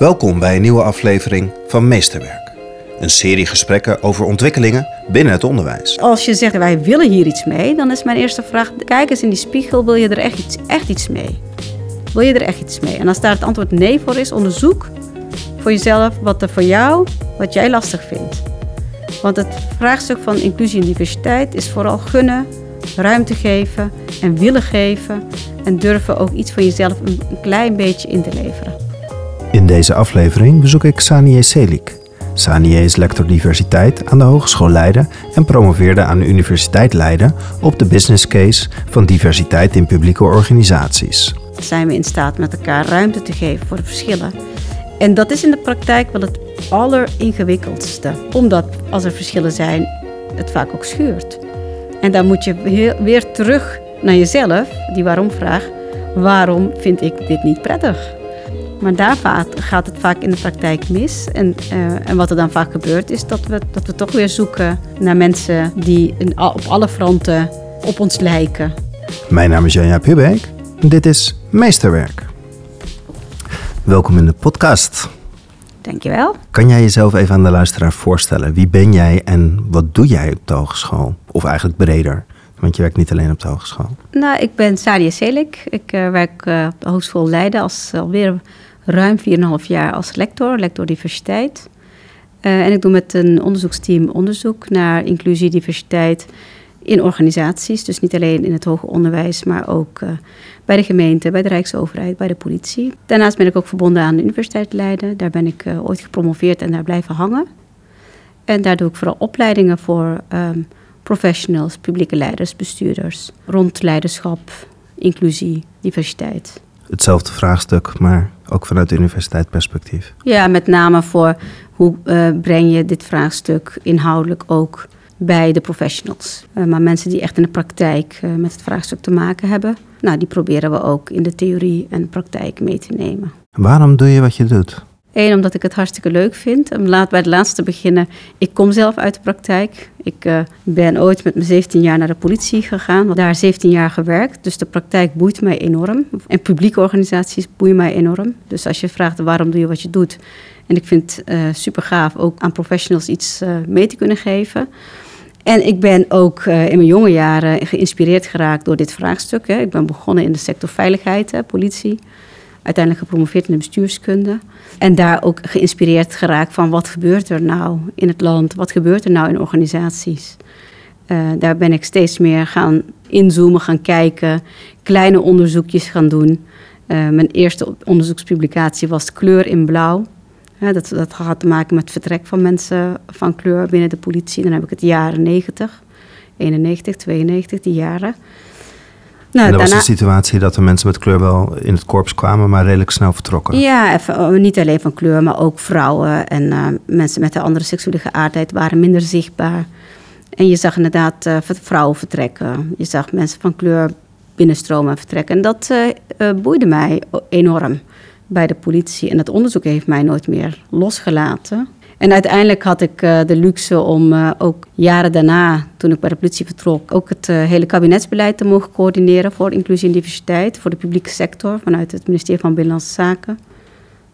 Welkom bij een nieuwe aflevering van Meesterwerk. Een serie gesprekken over ontwikkelingen binnen het onderwijs. Als je zegt wij willen hier iets mee, dan is mijn eerste vraag: kijk eens in die spiegel, wil je er echt iets, echt iets mee? Wil je er echt iets mee? En als daar het antwoord nee voor is, onderzoek voor jezelf wat er voor jou, wat jij lastig vindt. Want het vraagstuk van inclusie en diversiteit is vooral gunnen, ruimte geven en willen geven en durven ook iets van jezelf een, een klein beetje in te leveren. In deze aflevering bezoek ik Sanie Selik. Sanie is lector diversiteit aan de Hogeschool Leiden en promoveerde aan de Universiteit Leiden op de business case van diversiteit in publieke organisaties. Zijn we in staat met elkaar ruimte te geven voor de verschillen? En dat is in de praktijk wel het alleringewikkeldste, omdat als er verschillen zijn, het vaak ook schuurt. En dan moet je weer terug naar jezelf, die waarom-vraag. Waarom vind ik dit niet prettig? Maar daar gaat het vaak in de praktijk mis. En, uh, en wat er dan vaak gebeurt, is dat we, dat we toch weer zoeken naar mensen die in, op alle fronten op ons lijken. Mijn naam is Janja Pubeek en dit is Meesterwerk. Welkom in de podcast. Dankjewel. Kan jij jezelf even aan de luisteraar voorstellen? Wie ben jij en wat doe jij op de hogeschool? Of eigenlijk breder, want je werkt niet alleen op de hogeschool. Nou, ik ben Sadia Selik. Ik uh, werk uh, op de Hogeschool Leiden als alweer ruim 4,5 jaar als lector, lector diversiteit. Uh, en ik doe met een onderzoeksteam onderzoek naar inclusie, diversiteit in organisaties. Dus niet alleen in het hoger onderwijs, maar ook uh, bij de gemeente, bij de Rijksoverheid, bij de politie. Daarnaast ben ik ook verbonden aan de Universiteit Leiden. Daar ben ik uh, ooit gepromoveerd en daar blijven hangen. En daar doe ik vooral opleidingen voor um, professionals, publieke leiders, bestuurders, rond leiderschap, inclusie, diversiteit hetzelfde vraagstuk, maar ook vanuit universiteitsperspectief. Ja, met name voor hoe uh, breng je dit vraagstuk inhoudelijk ook bij de professionals. Uh, maar mensen die echt in de praktijk uh, met het vraagstuk te maken hebben, nou, die proberen we ook in de theorie en de praktijk mee te nemen. Waarom doe je wat je doet? Eén, omdat ik het hartstikke leuk vind. Om laat bij het laatste beginnen. Ik kom zelf uit de praktijk. Ik uh, ben ooit met mijn 17 jaar naar de politie gegaan. Daar 17 jaar gewerkt. Dus de praktijk boeit mij enorm. En publieke organisaties boeien mij enorm. Dus als je vraagt waarom doe je wat je doet. En ik vind het uh, super gaaf ook aan professionals iets uh, mee te kunnen geven. En ik ben ook in mijn jonge jaren geïnspireerd geraakt door dit vraagstuk. Hè. Ik ben begonnen in de sector veiligheid, hè, politie. Uiteindelijk gepromoveerd in de bestuurskunde. En daar ook geïnspireerd geraakt van wat gebeurt er nou in het land? Wat gebeurt er nou in organisaties? Uh, daar ben ik steeds meer gaan inzoomen, gaan kijken, kleine onderzoekjes gaan doen. Uh, mijn eerste onderzoekspublicatie was Kleur in Blauw. Dat, dat had te maken met het vertrek van mensen van kleur binnen de politie. Dan heb ik het jaren 90, 91, 92, die jaren. Nou, en dat daarna... was de situatie dat de mensen met kleur wel in het korps kwamen, maar redelijk snel vertrokken. Ja, even, oh, niet alleen van kleur, maar ook vrouwen en uh, mensen met een andere seksuele geaardheid waren minder zichtbaar. En je zag inderdaad uh, vrouwen vertrekken. Je zag mensen van kleur binnenstromen en vertrekken. En dat uh, boeide mij enorm bij de politie. En dat onderzoek heeft mij nooit meer losgelaten. En uiteindelijk had ik uh, de luxe om uh, ook jaren daarna, toen ik bij de politie vertrok, ook het uh, hele kabinetsbeleid te mogen coördineren voor inclusie en diversiteit, voor de publieke sector vanuit het ministerie van Binnenlandse Zaken.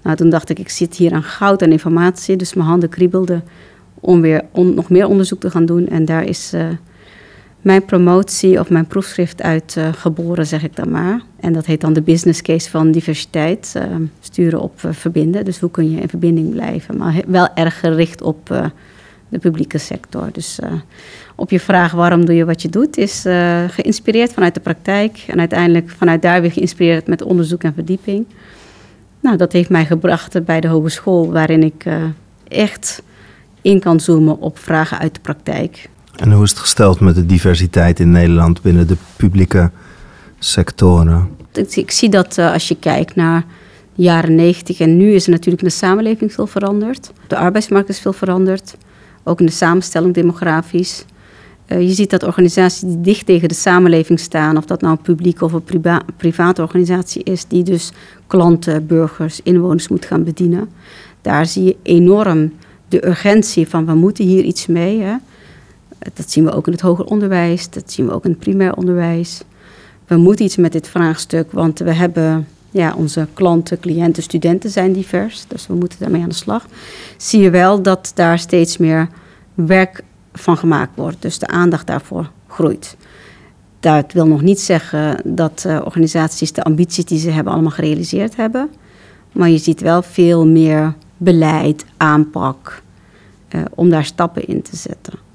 Nou, toen dacht ik, ik zit hier aan goud en informatie, dus mijn handen kriebelden om weer nog meer onderzoek te gaan doen. En daar is mijn promotie of mijn proefschrift uit uh, geboren, zeg ik dan maar. En dat heet dan de business case van diversiteit. Uh, sturen op uh, verbinden. Dus hoe kun je in verbinding blijven? Maar wel erg gericht op de publieke sector. Dus op je vraag waarom doe je wat je doet, is geïnspireerd vanuit de praktijk. En uiteindelijk vanuit daar weer geïnspireerd met onderzoek en verdieping. Nou, dat heeft mij gebracht bij de hogeschool, waarin ik echt in kan zoomen op vragen uit de praktijk. En hoe is het gesteld met de diversiteit in Nederland binnen de publieke sectoren? Ik, zie dat uh, als je kijkt naar de jaren 90 en nu is er natuurlijk in de samenleving veel veranderd. De arbeidsmarkt is veel veranderd, ook in de samenstelling demografisch. Uh, je ziet dat organisaties die dicht tegen de samenleving staan, of dat nou een publieke of een priva private organisatie is, die dus klanten, burgers, inwoners moet gaan bedienen. Daar zie je enorm de urgentie van we moeten hier iets mee. Hè. Dat zien we ook in het hoger onderwijs, dat zien we ook in het primair onderwijs. We moeten iets met dit vraagstuk, want we hebben ja, onze klanten, cliënten, studenten zijn divers. Dus we moeten daarmee aan de slag. Zie je wel dat daar steeds meer werk van gemaakt wordt. Dus de aandacht daarvoor groeit. Dat wil nog niet zeggen dat uh, organisaties de ambities die ze hebben allemaal gerealiseerd hebben. Maar je ziet wel veel meer beleid, aanpak, uh, om daar stappen in te zetten.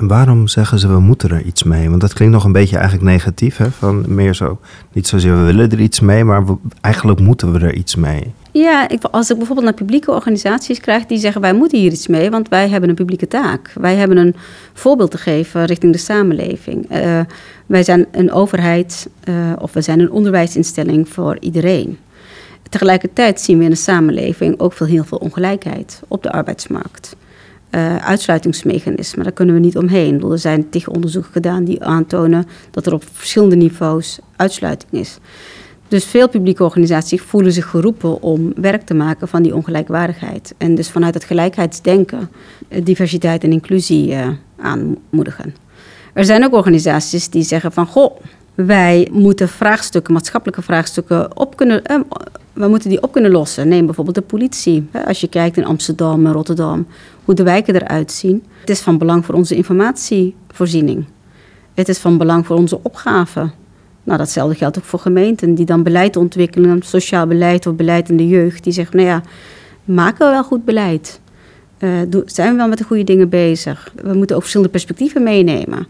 Waarom zeggen ze we moeten er iets mee? Want dat klinkt nog een beetje eigenlijk negatief. Hè? Van meer zo, niet zozeer we willen er iets mee, maar eigenlijk moeten we er iets mee. Ja, ik, als ik bijvoorbeeld naar publieke organisaties krijg die zeggen wij moeten hier iets mee, want wij hebben een publieke taak. Wij hebben een voorbeeld te geven richting de samenleving. Uh, wij zijn een overheid uh, of we zijn een onderwijsinstelling voor iedereen. Tegelijkertijd zien we in de samenleving ook veel, heel veel ongelijkheid op de arbeidsmarkt. Uh, uitsluitingsmechanismen, daar kunnen we niet omheen. Er zijn tig onderzoeken gedaan die aantonen dat er op verschillende niveaus uitsluiting is. Dus veel publieke organisaties voelen zich geroepen om werk te maken van die ongelijkwaardigheid. En dus vanuit het gelijkheidsdenken eh, diversiteit en inclusie uh, aanmoedigen. Er zijn ook organisaties die zeggen van goh, wij moeten vraagstukken, maatschappelijke vraagstukken op kunnen, eh, we moeten die op kunnen lossen. Neem bijvoorbeeld de politie. Als je kijkt in Amsterdam en Rotterdam, hoe de wijken eruit zien. Het is van belang voor onze informatievoorziening. Het is van belang voor onze opgave. Nou, datzelfde geldt ook voor gemeenten die dan beleid ontwikkelen, sociaal beleid of beleid in de jeugd. Die zeggen, nou ja, maken we wel goed beleid? Uh, zijn we wel met de goede dingen bezig? We moeten ook verschillende perspectieven meenemen.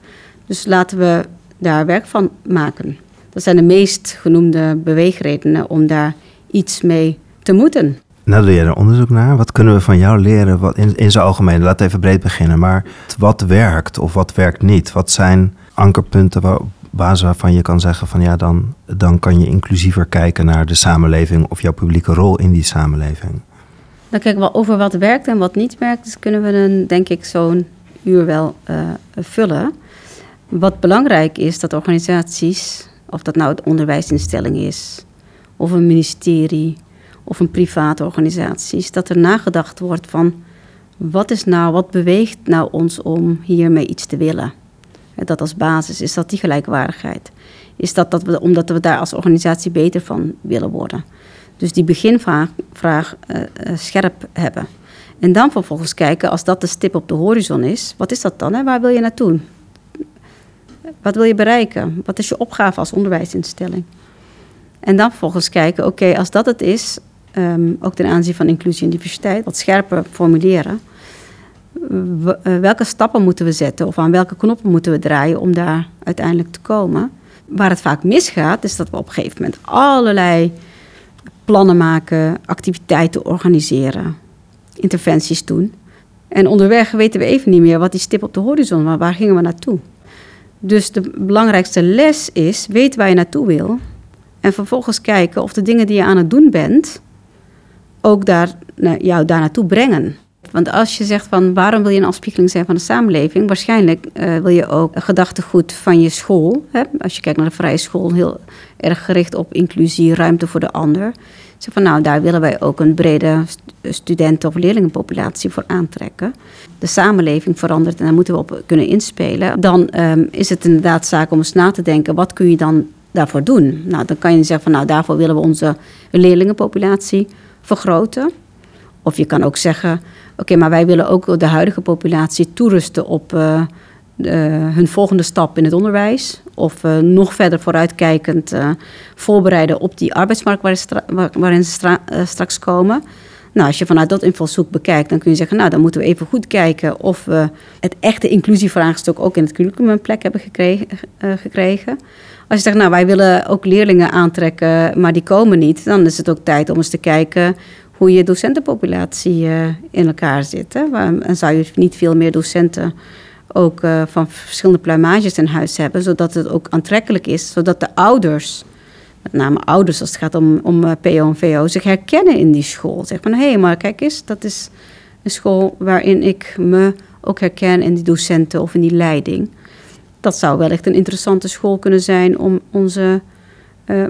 Dus laten we daar werk van maken. Dat zijn de meest genoemde beweegredenen om daar iets mee te moeten. Nou, doe je er onderzoek naar? Wat kunnen we van jou leren wat in, in zijn algemeen? Laat even breed beginnen. Maar wat werkt of wat werkt niet? Wat zijn ankerpunten waar, basis waarvan je kan zeggen van ja, dan, dan kan je inclusiever kijken naar de samenleving of jouw publieke rol in die samenleving? Dan kijken we over wat werkt en wat niet werkt. Dus kunnen we dan denk ik zo'n uur wel uh, vullen. Wat belangrijk is dat organisaties, of dat nou het onderwijsinstelling is, of een ministerie, of een private organisatie, dat er nagedacht wordt van wat is nou, wat beweegt nou ons om hiermee iets te willen? Dat als basis, is dat die gelijkwaardigheid? Is dat, dat we, omdat we daar als organisatie beter van willen worden? Dus die beginvraag vraag, uh, scherp hebben. En dan vervolgens kijken, als dat de stip op de horizon is, wat is dat dan? Hè? Waar wil je naartoe? Wat wil je bereiken? Wat is je opgave als onderwijsinstelling? En dan vervolgens kijken, oké, als dat het is, um, ook ten aanzien van inclusie en diversiteit, wat scherper formuleren. Eh, welke stappen moeten we zetten of aan welke knoppen moeten we draaien om daar uiteindelijk te komen? Waar het vaak misgaat, is dat we op een gegeven moment allerlei plannen maken, activiteiten organiseren, interventies doen. En onderweg weten we even niet meer wat die stip op de horizon was. Waar gingen we naartoe? Dus de belangrijkste les is: weet waar je naartoe wil. En vervolgens kijken of de dingen die je aan het doen bent, ook daar, nou, jou daar naartoe brengen. Want als je zegt van waarom wil je een afspiegeling zijn van de samenleving, waarschijnlijk uh, wil je ook gedachtegoed van je school. Hè? Als je kijkt naar de vrije school, heel erg gericht op inclusie, ruimte voor de ander. Zeg van nou, daar willen wij ook een brede studenten- of leerlingenpopulatie voor aantrekken. De samenleving verandert en daar moeten we op kunnen inspelen. Dan um, is het inderdaad zaak om eens na te denken, wat kun je dan daarvoor doen? Nou, dan kan je zeggen van nou, daarvoor willen we onze leerlingenpopulatie vergroten. Of je kan ook zeggen, oké, maar wij willen ook de huidige populatie toerusten op de, hun volgende stap in het onderwijs. Of uh, nog verder vooruitkijkend uh, voorbereiden op die arbeidsmarkt waarin, ze stra straks komen. Nou, als je vanuit dat invalshoek bekijkt, dan kun je zeggen, nou, dan moeten we even goed kijken of we het echte inclusievraagstuk ook in het curriculum een plek hebben gekregen. gekregen. Als je zegt, nou, wij willen ook leerlingen aantrekken, maar die komen niet, dan is het ook tijd om eens te kijken hoe je docentenpopulatie uh, in elkaar zit. Hè? En zou je niet veel meer docenten ook uh, van verschillende pluimages in huis hebben, zodat het ook aantrekkelijk is, zodat de ouders, met name ouders als het gaat om, om uh, PO en VO, zich herkennen in die school. Zeg van hé, hey, maar kijk eens, dat is een school waarin ik me ook herken in die docenten of in die leiding. Dat zou wellicht een interessante school kunnen zijn om, onze,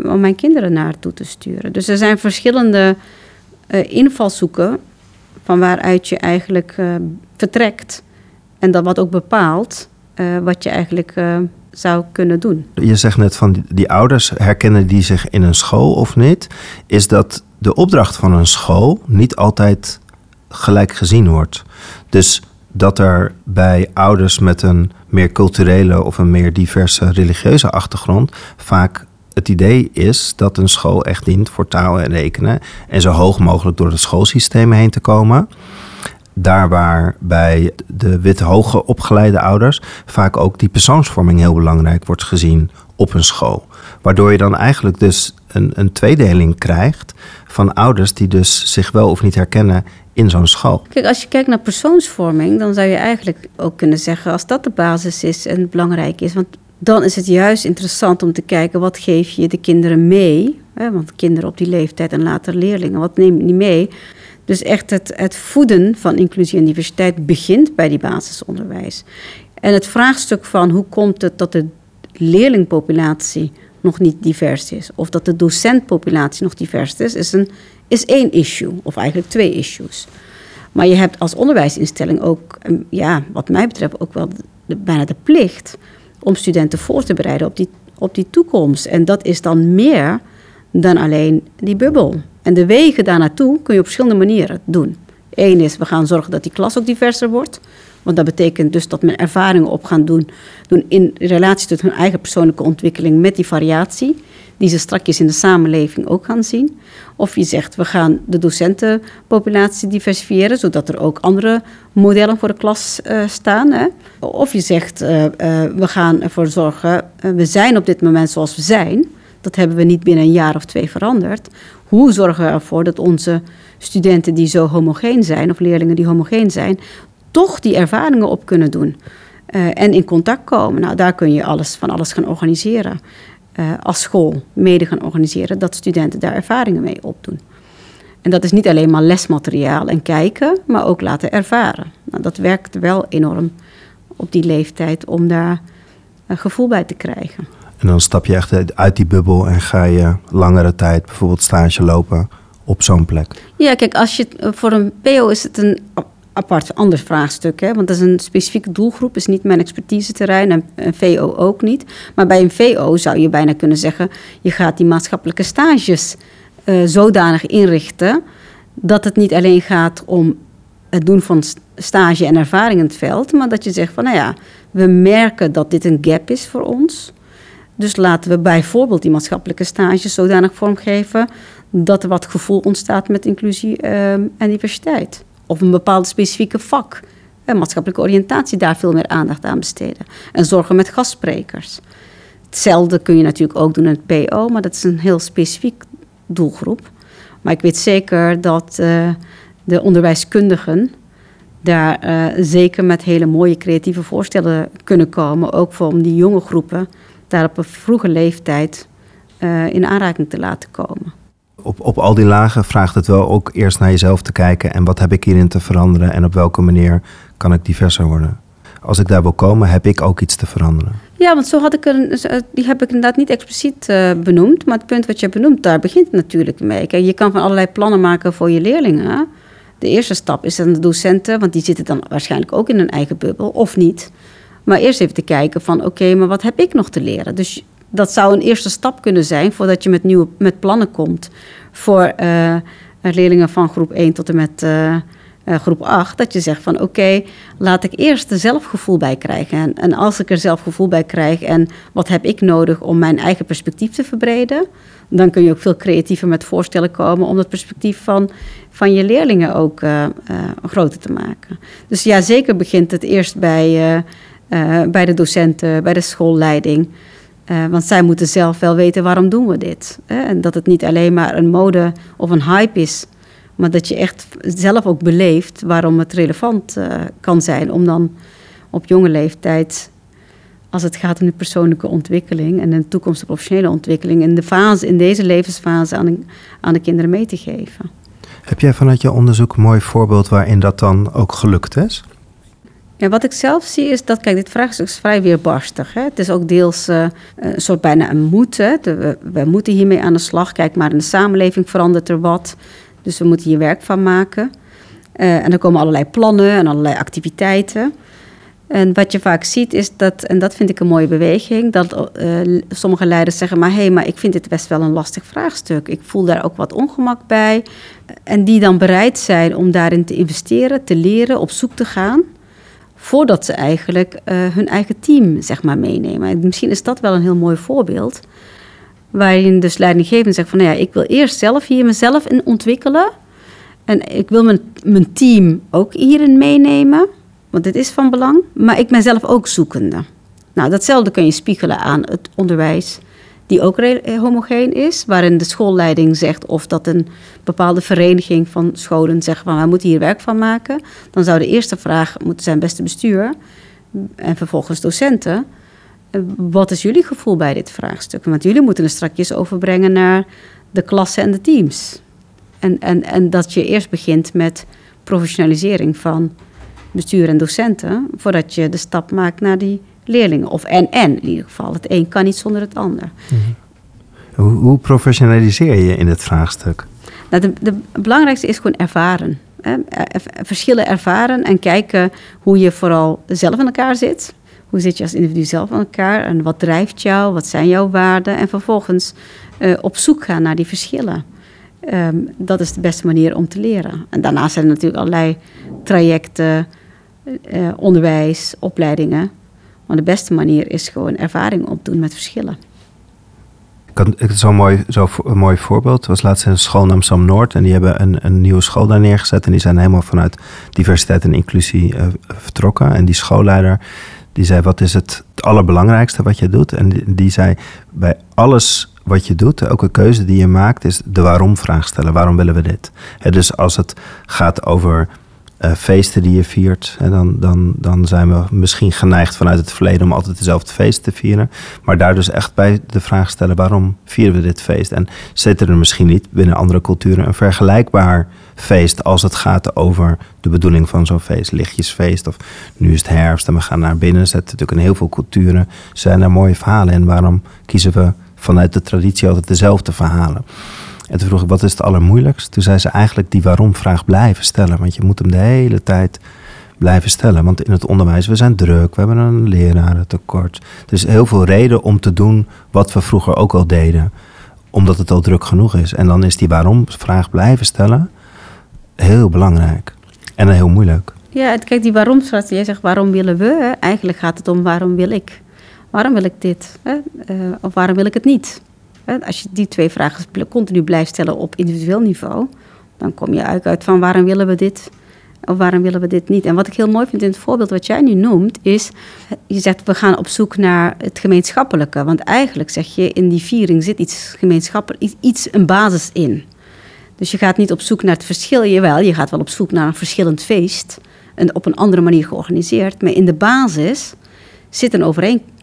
om mijn kinderen naartoe te sturen. Dus er zijn verschillende uh, invalshoeken van waaruit je eigenlijk uh, vertrekt. En dat wat ook bepaalt uh, wat je eigenlijk zou kunnen doen. Je zegt net van die ouders herkennen die zich in een school of niet. Is dat de opdracht van een school niet altijd gelijk gezien wordt? Dus dat er bij ouders met een meer culturele of een meer diverse religieuze achtergrond vaak het idee is dat een school echt dient voor taal en rekenen en zo hoog mogelijk door het schoolsysteem heen te komen. Daar waar bij de witte hoge opgeleide ouders vaak ook die persoonsvorming heel belangrijk wordt gezien op een school. Waardoor je dan eigenlijk dus een, een tweedeling krijgt van ouders die dus zich wel of niet herkennen in zo'n school. Kijk, als je kijkt naar persoonsvorming, dan zou je eigenlijk ook kunnen zeggen als dat de basis is en belangrijk is. Want dan is het juist interessant om te kijken wat geef je de kinderen mee. Hè? Want kinderen op die leeftijd en later leerlingen, wat neem je niet mee? Dus echt het, het voeden van inclusie en diversiteit begint bij die basisonderwijs. En het vraagstuk van hoe komt het dat de leerlingpopulatie nog niet divers is, of dat de docentpopulatie nog divers is, is, een, is één issue, of eigenlijk twee issues. Maar je hebt als onderwijsinstelling ook, ja, wat mij betreft, ook wel bijna de plicht om studenten voor te bereiden op die, op die toekomst. En dat is dan meer dan alleen die bubbel. En de wegen daar naartoe kun je op verschillende manieren doen. Eén is, we gaan zorgen dat die klas ook diverser wordt. Want dat betekent dus dat men ervaringen op gaan doen, doen in relatie tot hun eigen persoonlijke ontwikkeling met die variatie, die ze strakjes in de samenleving ook gaan zien. Of je zegt, we gaan de docentenpopulatie diversifiëren, zodat er ook andere modellen voor de klas uh, staan. Hè. Of je zegt, uh, uh, we gaan ervoor zorgen, we zijn op dit moment zoals we zijn. Dat hebben we niet binnen een jaar of twee veranderd. Hoe zorgen we ervoor dat onze studenten die zo homogeen zijn, of leerlingen die homogeen zijn, toch die ervaringen op kunnen doen. Uh, en in contact komen. Nou, daar kun je alles, van alles gaan organiseren. Uh, als school mede gaan organiseren dat studenten daar ervaringen mee opdoen. En dat is niet alleen maar lesmateriaal en kijken, maar ook laten ervaren. Nou, dat werkt wel enorm op die leeftijd om daar een gevoel bij te krijgen. En dan stap je echt uit die bubbel en ga je langere tijd bijvoorbeeld stage lopen op zo'n plek. Ja, kijk, als je, voor een PO is het een apart ander vraagstuk. Hè? Want dat is een specifieke doelgroep, is niet mijn expertise-terrein en een VO ook niet. Maar bij een VO zou je bijna kunnen zeggen: je gaat die maatschappelijke stages uh, zodanig inrichten dat het niet alleen gaat om het doen van stage en ervaring in het veld, maar dat je zegt van nou ja, we merken dat dit een gap is voor ons. Dus laten we bijvoorbeeld die maatschappelijke stages zodanig vormgeven dat er wat gevoel ontstaat met inclusie uh, en diversiteit of een bepaald specifieke vak. En maatschappelijke oriëntatie daar veel meer aandacht aan besteden. En zorgen met gastsprekers. Hetzelfde kun je natuurlijk ook doen in het PO, maar dat is een heel specifiek doelgroep. Maar ik weet zeker dat uh, de onderwijskundigen daar uh, zeker met hele mooie creatieve voorstellen kunnen komen. Ook voor om die jonge groepen daar op een vroege leeftijd in aanraking te laten komen op, op al die lagen vraagt het wel ook eerst naar jezelf te kijken en wat heb ik hierin te veranderen en op welke manier kan ik diverser worden. Als ik daar wil komen, heb ik ook iets te veranderen. Ja, want zo had ik eh, die heb ik inderdaad niet expliciet uh, benoemd. Maar het punt wat je benoemt, daar begint het natuurlijk mee. Kijk, je kan van allerlei plannen maken voor je leerlingen. De eerste stap is dan de docenten, want die zitten dan waarschijnlijk ook in hun eigen bubbel, of niet. Maar eerst even te kijken van, oké, maar wat heb ik nog te leren? Dus dat zou een eerste stap kunnen zijn voordat je met, nieuwe, met plannen komt voor uh, leerlingen van groep 1 tot en met uh, groep 8. Dat je zegt van oké, laat ik eerst er zelfgevoel bij krijgen. En, en, als ik er zelfgevoel bij krijg en wat heb ik nodig om mijn eigen perspectief te verbreden, dan kun je ook veel creatiever met voorstellen komen om dat perspectief van, van je leerlingen ook groter te maken. Dus ja, zeker begint het eerst bij, bij de docenten, bij de schoolleiding. Uh, want zij moeten zelf wel weten waarom doen we dit. Hè? En dat het niet alleen maar een mode of een hype is. Maar dat je echt zelf ook beleeft waarom het relevant uh, kan zijn. Om dan op jonge leeftijd, als het gaat om de persoonlijke ontwikkeling en de toekomstige professionele ontwikkeling, in, de fase, in deze levensfase aan de, aan de kinderen mee te geven. Heb jij vanuit je onderzoek een mooi voorbeeld waarin dat dan ook gelukt is? Ja, wat ik zelf zie is dat, kijk, dit vraagstuk is vrij weerbarstig. Hè? Het is ook deels uh, een soort bijna een moeten. we, moeten hiermee aan de slag. Kijk maar, in de samenleving verandert er wat. Dus we moeten hier werk van maken. Uh, en er komen allerlei plannen en allerlei activiteiten. En wat je vaak ziet is dat, en dat vind ik een mooie beweging, dat uh, sommige leiders zeggen, maar hé, hey, maar ik vind dit best wel een lastig vraagstuk. Ik voel daar ook wat ongemak bij. En die dan bereid zijn om daarin te investeren, te leren, op zoek te gaan, voordat ze eigenlijk uh, hun eigen team zeg maar meenemen. En misschien is dat wel een heel mooi voorbeeld, waarin dus leidinggevende zegt van, nou ja, ik wil eerst zelf hier mezelf in ontwikkelen. En ik wil mijn, mijn team ook hierin meenemen want dit is van belang. Maar ik ben zelf ook zoekende. Nou, datzelfde kun je spiegelen aan het onderwijs, die ook eh, homogeen is, waarin de schoolleiding zegt of dat een bepaalde vereniging van scholen zegt van wij moeten hier werk van maken. Dan zou de eerste vraag moeten zijn, beste bestuur en vervolgens docenten. Eh, wat is jullie gevoel bij dit vraagstuk? Want jullie moeten het strakjes overbrengen naar de klassen en de teams. En, en, en dat je eerst begint met professionalisering van bestuur en docenten, voordat je de stap maakt naar die leerlingen. Of en-en in ieder geval. Het een kan niet zonder het ander. Mhm. Hoe, hoe, professionaliseer je in het vraagstuk? Nou, de, de belangrijkste is gewoon ervaren. Hè? Verschillen ervaren en kijken hoe je vooral zelf in elkaar zit. Hoe zit je als individu zelf in elkaar en wat drijft jou, wat zijn jouw waarden? En vervolgens uh, op zoek gaan naar die verschillen. Um, dat is de beste manier om te leren. En daarnaast zijn er natuurlijk allerlei trajecten, uh, onderwijs, opleidingen. Maar de beste manier is gewoon ervaring opdoen met verschillen. Zo'n mooi, zo een mooi voorbeeld. Was laatst in school in Amsterdam Noord. En die hebben een, een nieuwe school daar neergezet. En die zijn helemaal vanuit diversiteit en inclusie uh, vertrokken. En die schoolleider die zei: Wat is het, allerbelangrijkste wat je doet? En die, zei: Bij alles wat je doet, elke keuze die je maakt, is de waarom-vraag stellen. Waarom willen we dit? dus als het gaat over uh, feesten die je viert. En dan, dan, dan zijn we misschien geneigd vanuit het verleden om altijd dezelfde feest te vieren. Maar daar dus echt bij de vraag stellen: waarom vieren we dit feest? En zit er misschien niet binnen andere culturen een vergelijkbaar feest als het gaat over de bedoeling van zo'n feest? Lichtjesfeest of nu is het herfst en we gaan naar binnen. Zetten natuurlijk in heel veel culturen zijn er mooie verhalen. En waarom kiezen we vanuit de traditie altijd dezelfde verhalen? En toen vroeg ik, wat is het allermoeilijkst? Toen zei ze eigenlijk die waarom-vraag blijven stellen. Want je moet hem de hele tijd blijven stellen. Want in het onderwijs, we zijn druk, we hebben een lerarentekort. Er is heel veel reden om te doen wat we vroeger ook al deden. Omdat het al druk genoeg is. En dan is die waarom-vraag blijven stellen heel belangrijk. En heel moeilijk. Ja, kijk, die waarom-vraag, jij zegt waarom willen we? Eigenlijk gaat het om waarom wil ik? Waarom wil ik dit? Hè? Uh, of waarom wil ik het niet? Als je die twee vragen continu blijft stellen op individueel niveau, dan kom je uit, uit van waarom willen we dit of waarom willen we dit niet. En wat ik heel mooi vind in het voorbeeld wat jij nu noemt, is je zegt we gaan op zoek naar het gemeenschappelijke. Want eigenlijk zeg je in die viering zit iets gemeenschappelijk, iets, een basis in. Dus je gaat niet op zoek naar het verschil, jawel, je gaat wel op zoek naar een verschillend feest. En op een andere manier georganiseerd. Maar in de basis zit een overeenkomst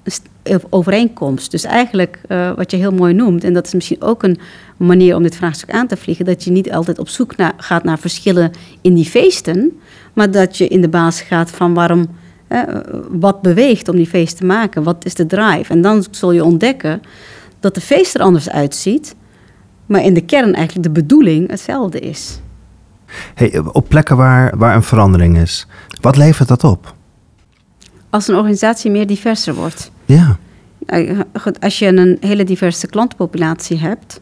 overeenkomst. Dus eigenlijk uh, wat je heel mooi noemt, en dat is misschien ook een manier om dit vraagstuk aan te vliegen, dat je niet altijd op zoek naar, gaat naar verschillen in die feesten, maar dat je in de basis gaat van waarom, uh, wat beweegt om die feest te maken, wat is de drive. En dan zul je ontdekken dat de feest er anders uitziet, maar in de kern eigenlijk de bedoeling hetzelfde is. Hey, op plekken waar, waar een verandering is, wat levert dat op? Als een organisatie meer diverser wordt. Ja. Nou, goed, als je een hele diverse klantenpopulatie hebt,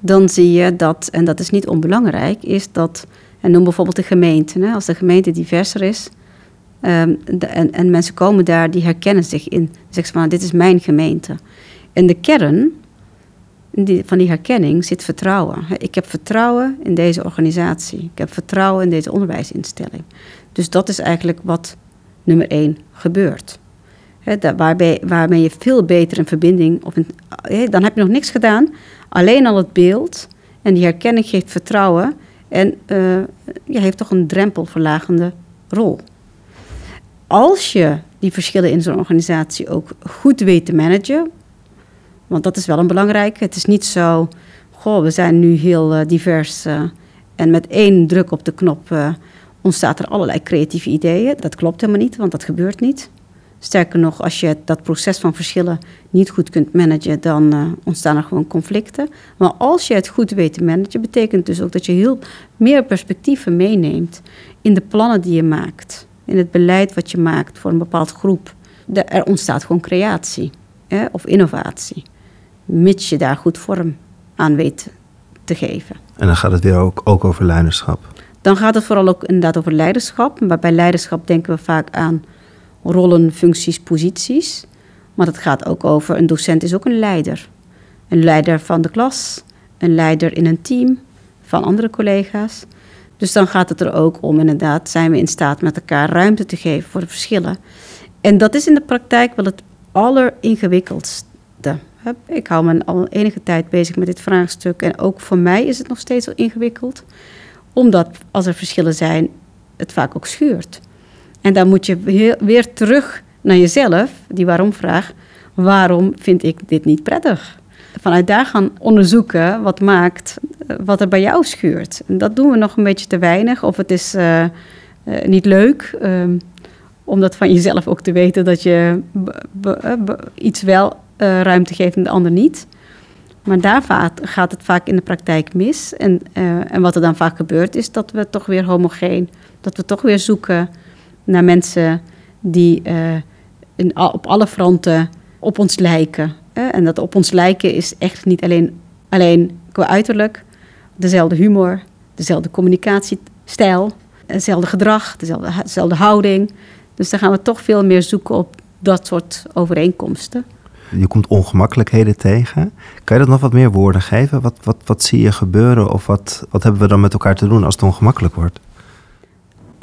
dan zie je dat, en dat is niet onbelangrijk, is dat, en noem bijvoorbeeld de gemeente, hè, als de gemeente diverser is, um, en, en mensen komen daar, die herkennen zich in. Zeggen ze van, dit is mijn gemeente. In de kern die, van die herkenning zit vertrouwen. Ik heb vertrouwen in deze organisatie. Ik heb vertrouwen in deze onderwijsinstelling. Dus dat is eigenlijk wat nummer één gebeurt waarbij, waarmee je veel beter in verbinding. Of dan heb je nog niks gedaan. Alleen al het beeld en die herkenning geeft vertrouwen. En uh, je heeft toch een drempelverlagende rol. Als je die verschillen in zo'n organisatie ook goed weet te managen. Want dat is wel een belangrijke. Het is niet zo. Goh, we zijn nu heel uh, divers. Uh, en met één druk op de knop ontstaat er allerlei creatieve ideeën. Dat klopt helemaal niet, want dat gebeurt niet. Sterker nog, als je dat proces van verschillen niet goed kunt managen, dan uh, ontstaan er gewoon conflicten. Maar als je het goed weet te managen, betekent dus ook dat je heel meer perspectieven meeneemt in de plannen die je maakt. in het beleid wat je maakt voor een bepaald groep, er ontstaat gewoon creatie hè, of innovatie. Mits je daar goed vorm aan weet te geven. En dan gaat het weer ook, ook over leiderschap. Dan gaat het vooral ook inderdaad over leiderschap. Maar bij leiderschap denken we vaak aan rollen, functies, posities. Maar het gaat ook over een docent is ook een leider. Een leider van de klas, een leider in een team van andere collega's. Dus dan gaat het er ook om, inderdaad, zijn we in staat met elkaar ruimte te geven voor de verschillen. En dat is in de praktijk wel het alleringewikkeldste. Ik hou me al enige tijd bezig met dit vraagstuk en ook voor mij is het nog steeds wel ingewikkeld, omdat als er verschillen zijn, het vaak ook schuurt. En dan moet je weer terug naar jezelf, die waarom-vraag. Waarom vind ik dit niet prettig? Vanuit daar gaan onderzoeken wat maakt eh, wat er bij jou schuurt. En dat doen we nog een beetje te weinig. Of het is uh, uh, niet leuk um, om dat van jezelf ook te weten dat je iets wel ruimte geeft en de ander niet. Maar daar gaat het vaak in de praktijk mis. En, en wat er dan vaak gebeurt is dat we toch weer homogeen, dat we toch weer zoeken naar mensen die in, op alle fronten op ons lijken. En dat op ons lijken is echt niet alleen, alleen qua uiterlijk, dezelfde humor, dezelfde communicatiestijl, hetzelfde gedrag, dezelfde, dezelfde houding. Dus dan gaan we toch veel meer zoeken op dat soort overeenkomsten. Je komt ongemakkelijkheden tegen. Kan je dat nog wat meer woorden geven? Wat, wat, wat zie je gebeuren of wat, wat hebben we dan met elkaar te doen als het ongemakkelijk wordt?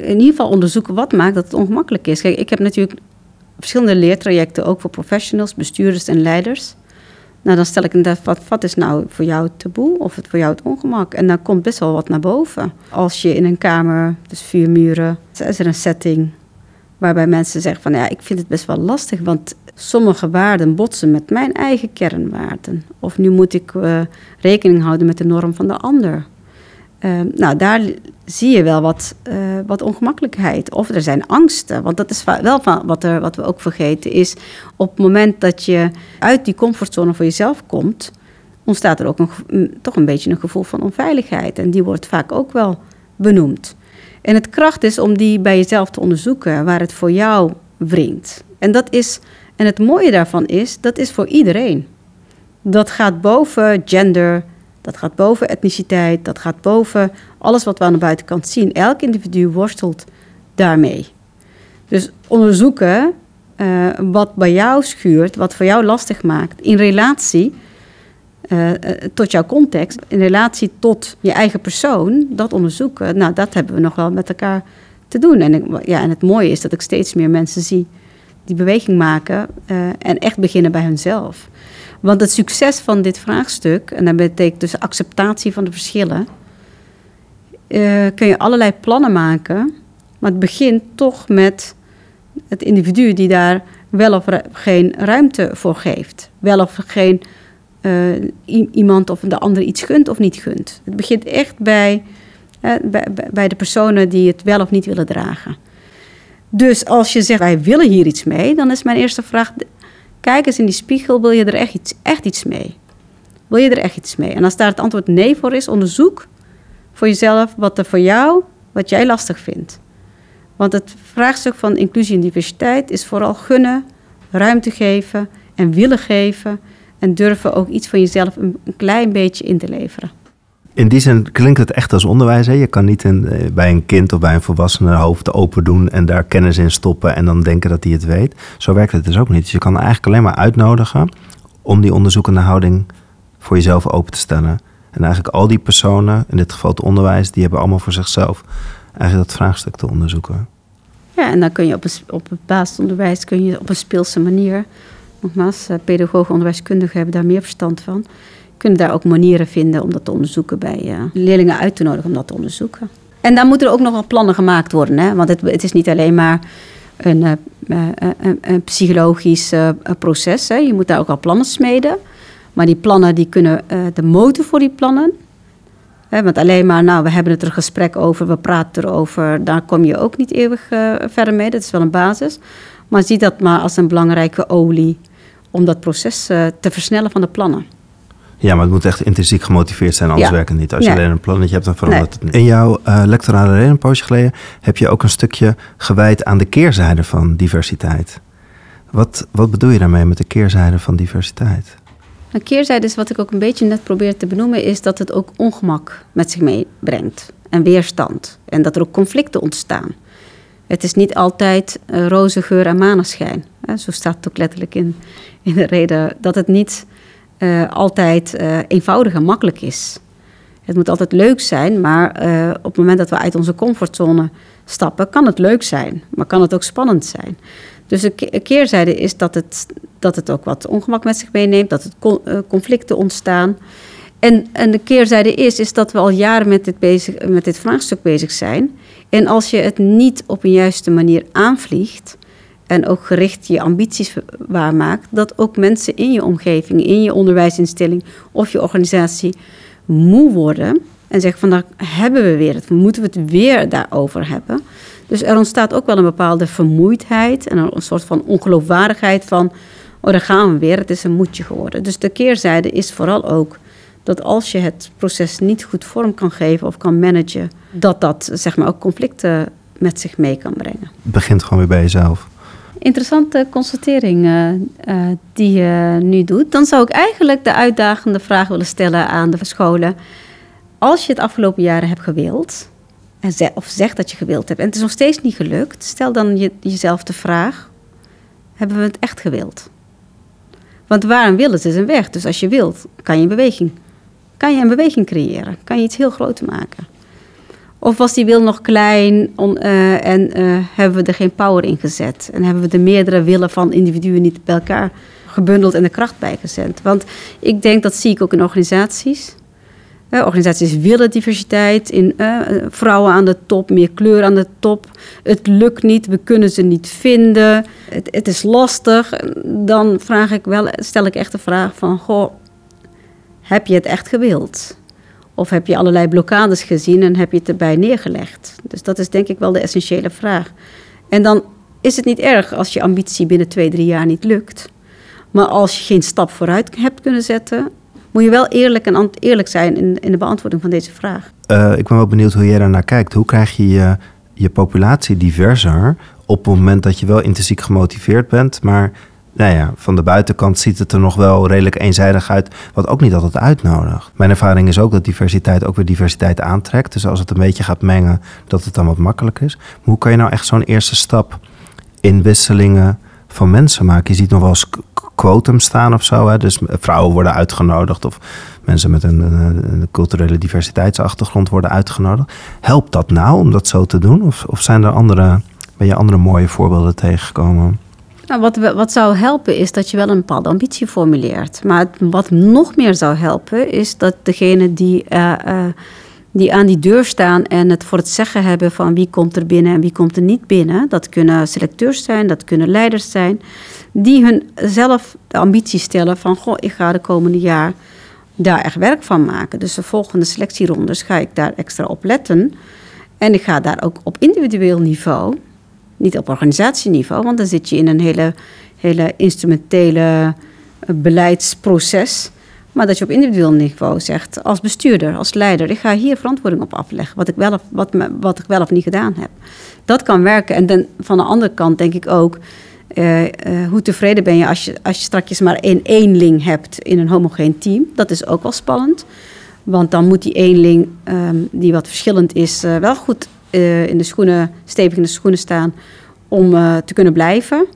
In ieder geval onderzoeken wat maakt dat het ongemakkelijk is. Kijk, ik heb natuurlijk verschillende leertrajecten, ook voor professionals, bestuurders en leiders. Nou, dan stel ik inderdaad, wat, wat is nou voor jou het taboe of het voor jou het ongemak? En dan komt best wel wat naar boven. Als je in een kamer, dus vier muren, is er een setting waarbij mensen zeggen van ja, ik vind het best wel lastig, want sommige waarden botsen met mijn eigen kernwaarden. Of nu moet ik uh, rekening houden met de norm van de ander. Uh, nou, daar zie je wel wat, uh, wat ongemakkelijkheid. Of er zijn angsten. Want dat is wel van wat, er, wat we ook vergeten, is op het moment dat je uit die comfortzone voor jezelf komt, ontstaat er ook toch een beetje een gevoel van onveiligheid. En die wordt vaak ook wel benoemd. En het kracht is om die bij jezelf te onderzoeken waar het voor jou wringt. En dat is, en het mooie daarvan is, dat is voor iedereen. Dat gaat boven gender, dat gaat boven etniciteit, dat gaat boven alles wat we aan de buitenkant zien. Elk individu worstelt daarmee. Dus onderzoeken uh, wat bij jou schuurt, wat voor jou lastig maakt, in relatie uh, tot jouw context, in relatie tot je eigen persoon, dat onderzoeken, nou, dat hebben we nog wel met elkaar te doen. En, ja, en het mooie is dat ik steeds meer mensen zie die beweging maken en echt beginnen bij hunzelf. Want het succes van dit vraagstuk, en dat betekent dus acceptatie van de verschillen, uh, kun je allerlei plannen maken. Maar het begint toch met het individu die daar wel of geen ruimte voor geeft. Wel of geen uh, iemand of de ander iets gunt of niet gunt. Het begint echt bij, bij, bij de personen die het wel of niet willen dragen. Dus als je zegt, wij willen hier iets mee, dan is mijn eerste vraag, Kijk eens in die spiegel, wil je er echt iets, echt iets mee? Wil je er echt iets mee? En als daar het antwoord nee voor is, onderzoek voor jezelf wat er voor jou, wat jij lastig vindt. Want het vraagstuk van inclusie en diversiteit is vooral gunnen, ruimte geven en willen geven. En durven ook iets van jezelf een, klein beetje in te leveren. In die zin klinkt het echt als onderwijs. Hè? Je kan niet eh, bij een kind of bij een volwassene hoofd open doen en daar kennis in stoppen en dan denken dat hij het weet. Zo werkt het dus ook niet. Dus je kan eigenlijk alleen maar uitnodigen om die onderzoekende houding voor jezelf open te stellen. En eigenlijk al die personen, in dit geval het onderwijs, die hebben allemaal voor zichzelf eigenlijk dat vraagstuk te onderzoeken. Ja, en dan kun je op, een, op het basisonderwijs kun je op een speelse manier, nogmaals, eh, pedagogen, onderwijskundigen hebben daar meer verstand van kunnen daar ook manieren vinden om dat te onderzoeken bij uh, leerlingen uit te nodigen om dat te onderzoeken. En dan moeten er ook nog wel plannen gemaakt worden, hè? want het, het is niet alleen maar een, uh, een, een psychologisch proces. Hè? Je moet daar ook al plannen smeden. Maar die plannen die kunnen de motor voor die plannen. Hè? Want alleen maar, nou, we hebben het er gesprek over, we praten erover, daar kom je ook niet eeuwig verder mee. Dat is wel een basis. Maar zie dat maar als een belangrijke olie om dat proces te versnellen van de plannen. Ja, maar het moet echt intrinsiek gemotiveerd zijn, anders Ja. werkt het niet. Als je alleen een plannetje hebt, dan verandert Nee. het niet. In jouw eh lectorale reden, een poosje geleden, heb je ook een stukje gewijd aan de keerzijde van diversiteit. Wat, wat bedoel je daarmee met de keerzijde van diversiteit? Een keerzijde is wat ik ook een beetje net probeer te benoemen, is dat het ook ongemak met zich meebrengt en weerstand. En dat er ook conflicten ontstaan. Het is niet altijd eh, roze geur en maneschijn. Hè, zo staat het ook letterlijk in, in de reden dat het niet eh, altijd eh, eenvoudig en makkelijk is. Het moet altijd leuk zijn, maar eh, op het moment dat we uit onze comfortzone stappen, kan het leuk zijn, maar kan het ook spannend zijn. Dus de ke- keerzijde is dat het, dat het ook wat ongemak met zich meeneemt, dat eh, conflicten ontstaan. En, en de keerzijde is, is dat we al jaren met dit, bezig, met dit vraagstuk bezig zijn. En als je het niet op een juiste manier aanvliegt en ook gericht je ambities waarmaakt, dat ook mensen in je omgeving, in je onderwijsinstelling of je organisatie moe worden en zeggen van daar hebben we weer het, moeten we het weer daarover hebben. Dus er ontstaat ook wel een bepaalde vermoeidheid en een soort van ongeloofwaardigheid van, oh daar gaan we weer, het is een moedje geworden. Dus de keerzijde is vooral ook dat als je het proces niet goed vorm kan geven of kan managen, dat dat zeg maar ook conflicten met zich mee kan brengen. Het begint gewoon weer bij jezelf. Interessante constatering eh, eh, die je nu doet. Dan zou ik eigenlijk de uitdagende vraag willen stellen aan de scholen. Als je het afgelopen jaren hebt gewild, en of zegt dat je gewild hebt, en het is nog steeds niet gelukt, stel dan je, jezelf de vraag: hebben we het echt gewild? Want waar een wil is, is een weg. Dus als je wilt, kan je beweging. Kan je een beweging creëren? Kan je iets heel groot maken? Of was die wil nog klein eh, en eh, hebben we er geen power in gezet? En hebben we de meerdere willen van individuen niet bij elkaar gebundeld en de kracht bijgezet? Want ik denk, dat zie ik ook in organisaties. Eh, organisaties willen diversiteit, in, vrouwen aan de top, meer kleur aan de top. Het lukt niet, we kunnen ze niet vinden. Het, het is lastig. Dan vraag ik wel, stel ik echt de vraag van, goh, heb je het echt gewild? Of heb je allerlei blokkades gezien en heb je het erbij neergelegd? Dus dat is denk ik wel de essentiële vraag. En dan is het niet erg als je ambitie binnen twee, drie jaar niet lukt. Maar als je geen stap vooruit hebt kunnen zetten, moet je wel eerlijk, en eerlijk zijn in, in de beantwoording van deze vraag. Eh, ik ben wel benieuwd hoe jij daarnaar kijkt. Hoe krijg je je, je populatie diverser op het moment dat je wel intrinsiek gemotiveerd bent, maar nou ja, van de buitenkant ziet het er nog wel redelijk eenzijdig uit, wat ook niet altijd uitnodigt. Mijn ervaring is ook dat diversiteit ook weer diversiteit aantrekt. Dus als het een beetje gaat mengen, dat het dan wat makkelijker is. Maar hoe kan je nou echt zo'n eerste stap in wisselingen van mensen maken? Je ziet nog wel eens quotum staan of zo. Hè? Dus vrouwen worden uitgenodigd of mensen met een, een culturele diversiteitsachtergrond worden uitgenodigd. Helpt dat nou om dat zo te doen? Of, of zijn er andere, ben je andere mooie voorbeelden tegengekomen? Nou, wat, wat zou helpen is dat je wel een bepaalde ambitie formuleert. Maar wat nog meer zou helpen is dat degene die, eh, eh, die aan die deur staan en het voor het zeggen hebben van wie komt er binnen en wie komt er niet binnen. Dat kunnen selecteurs zijn, dat kunnen leiders zijn. Die hun zelf de ambitie stellen van goh, ik ga de komende jaar daar echt werk van maken. Dus de volgende selectierondes ga ik daar extra op letten. En ik ga daar ook op individueel niveau niet op organisatieniveau, want dan zit je in een hele, hele instrumentele eh, beleidsproces. Maar dat je op individueel niveau zegt, als bestuurder, als leider, ik ga hier verantwoording op afleggen, wat ik wel of, wat, wat ik wel of niet gedaan heb. Dat kan werken. En dan, van de andere kant denk ik ook, eh, eh, hoe tevreden ben je als je, als je straks maar één eenling hebt in een homogeen team. Dat is ook wel spannend. Want dan moet die eenling, ehm, die wat verschillend is, wel goed eh, in de schoenen, stevig in de schoenen staan om eh, te kunnen blijven.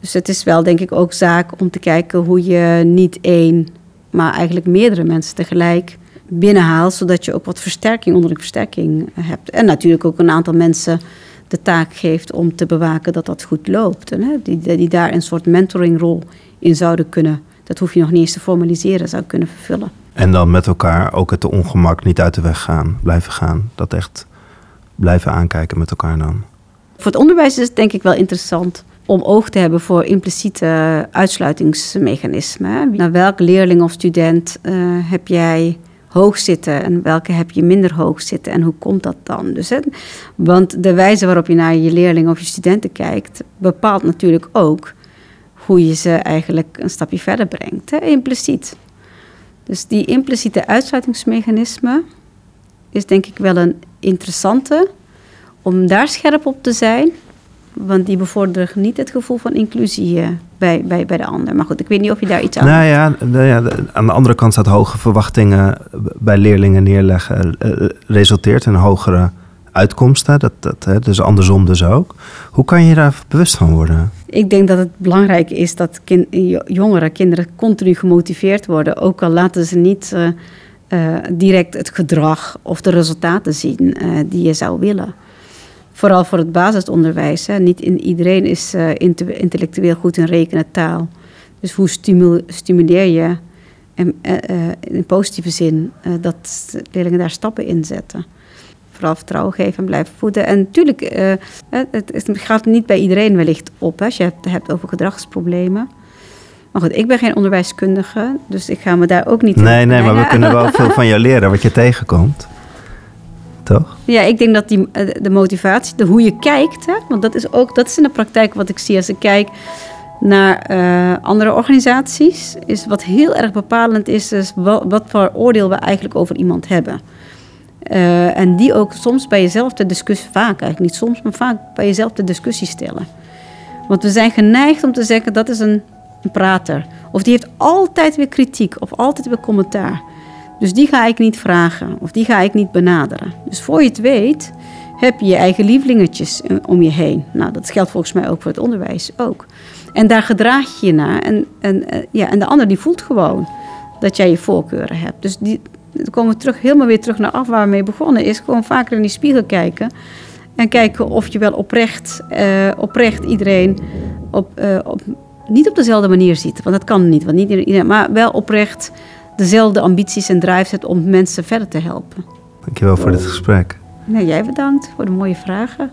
Dus het is wel, denk ik, ook zaak om te kijken hoe je niet één, maar eigenlijk meerdere mensen tegelijk binnenhaalt, zodat je ook wat versterking onder de versterking hebt. En natuurlijk ook een aantal mensen de taak geeft om te bewaken dat dat goed loopt. Hè, die, die daar een soort mentoringrol in zouden kunnen, dat hoef je nog niet eens te formaliseren, zou kunnen vervullen. En dan met elkaar ook het ongemak niet uit de weg gaan, blijven gaan. Dat echt blijven aankijken met elkaar dan. Voor het onderwijs is het denk ik wel interessant om oog te hebben voor impliciete uitsluitingsmechanismen. Naar welke leerling of student eh, heb jij hoog zitten en welke heb je minder hoog zitten en hoe komt dat dan? Dus, want de wijze waarop je naar je leerlingen of je studenten kijkt, bepaalt natuurlijk ook hoe je ze eigenlijk een stapje verder brengt, hè, impliciet. Dus die impliciete uitsluitingsmechanisme is denk ik wel een interessante om daar scherp op te zijn. Want die bevorderen niet het gevoel van inclusie uh, bij, bij, bij de ander. Maar goed, ik weet niet of je daar iets aan... Nou ja, nou ja aan de andere kant staat hoge verwachtingen bij leerlingen neerleggen... Uh, resulteert in hogere uitkomsten. Dat, dat, dus andersom dus ook. Hoe kan je daar bewust van worden? Ik denk dat het belangrijk is dat kind, jongeren, kinderen continu gemotiveerd worden. Ook al laten ze niet uh, uh, direct het gedrag of de resultaten zien uh, die je zou willen. Vooral voor het basisonderwijs. Hè. Niet in, iedereen is intellectueel goed in rekenen taal. Dus hoe stimuleer je in, in positieve zin dat leerlingen daar stappen in zetten? vooral vertrouwen geven en blijven voeden. En natuurlijk, het, het, gaat niet bij iedereen wellicht op als je het hebt over gedragsproblemen. Maar goed, ik ben geen onderwijskundige, dus ik ga me daar ook niet... Nee, nee, maar we kunnen wel veel van jou leren wat je tegenkomt. Toch? Ja, ik denk dat die, eh, de motivatie, de hoe je kijkt, hè, want dat is ook dat is in de praktijk wat ik zie als ik kijk naar uh, andere organisaties, is wat heel erg bepalend is, is wat, wat voor oordeel we eigenlijk over iemand hebben. Uh, en die ook soms bij jezelf de discussie, vaak eigenlijk niet soms, maar vaak bij jezelf de discussie stellen. Want we zijn geneigd om te zeggen dat is een, een prater. Of die heeft altijd weer kritiek of altijd weer commentaar. Dus die ga ik niet vragen of die ga ik niet benaderen. Dus voor je het weet heb je je eigen lievelingetjes om je heen. Nou, dat geldt volgens mij ook voor het onderwijs ook. En daar gedraag je je naar. En, en, eh, ja, en de ander die voelt gewoon dat jij je voorkeuren hebt. Dus die, dan komen we terug, helemaal weer terug naar af waar we mee begonnen. Is gewoon vaker in die spiegel kijken. En kijken of je wel oprecht, uh, oprecht iedereen op, uh, op, niet op dezelfde manier ziet. Want dat kan niet. Want niet iedereen, maar wel oprecht dezelfde ambities en drive hebt om mensen verder te helpen. Dankjewel voor dit gesprek. Nou, jij bedankt voor de mooie vragen.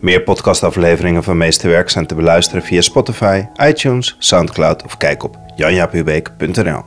Meer podcastafleveringen van Meesterwerk zijn te beluisteren via Spotify, iTunes, Soundcloud of kijk op janjapubeek.nl.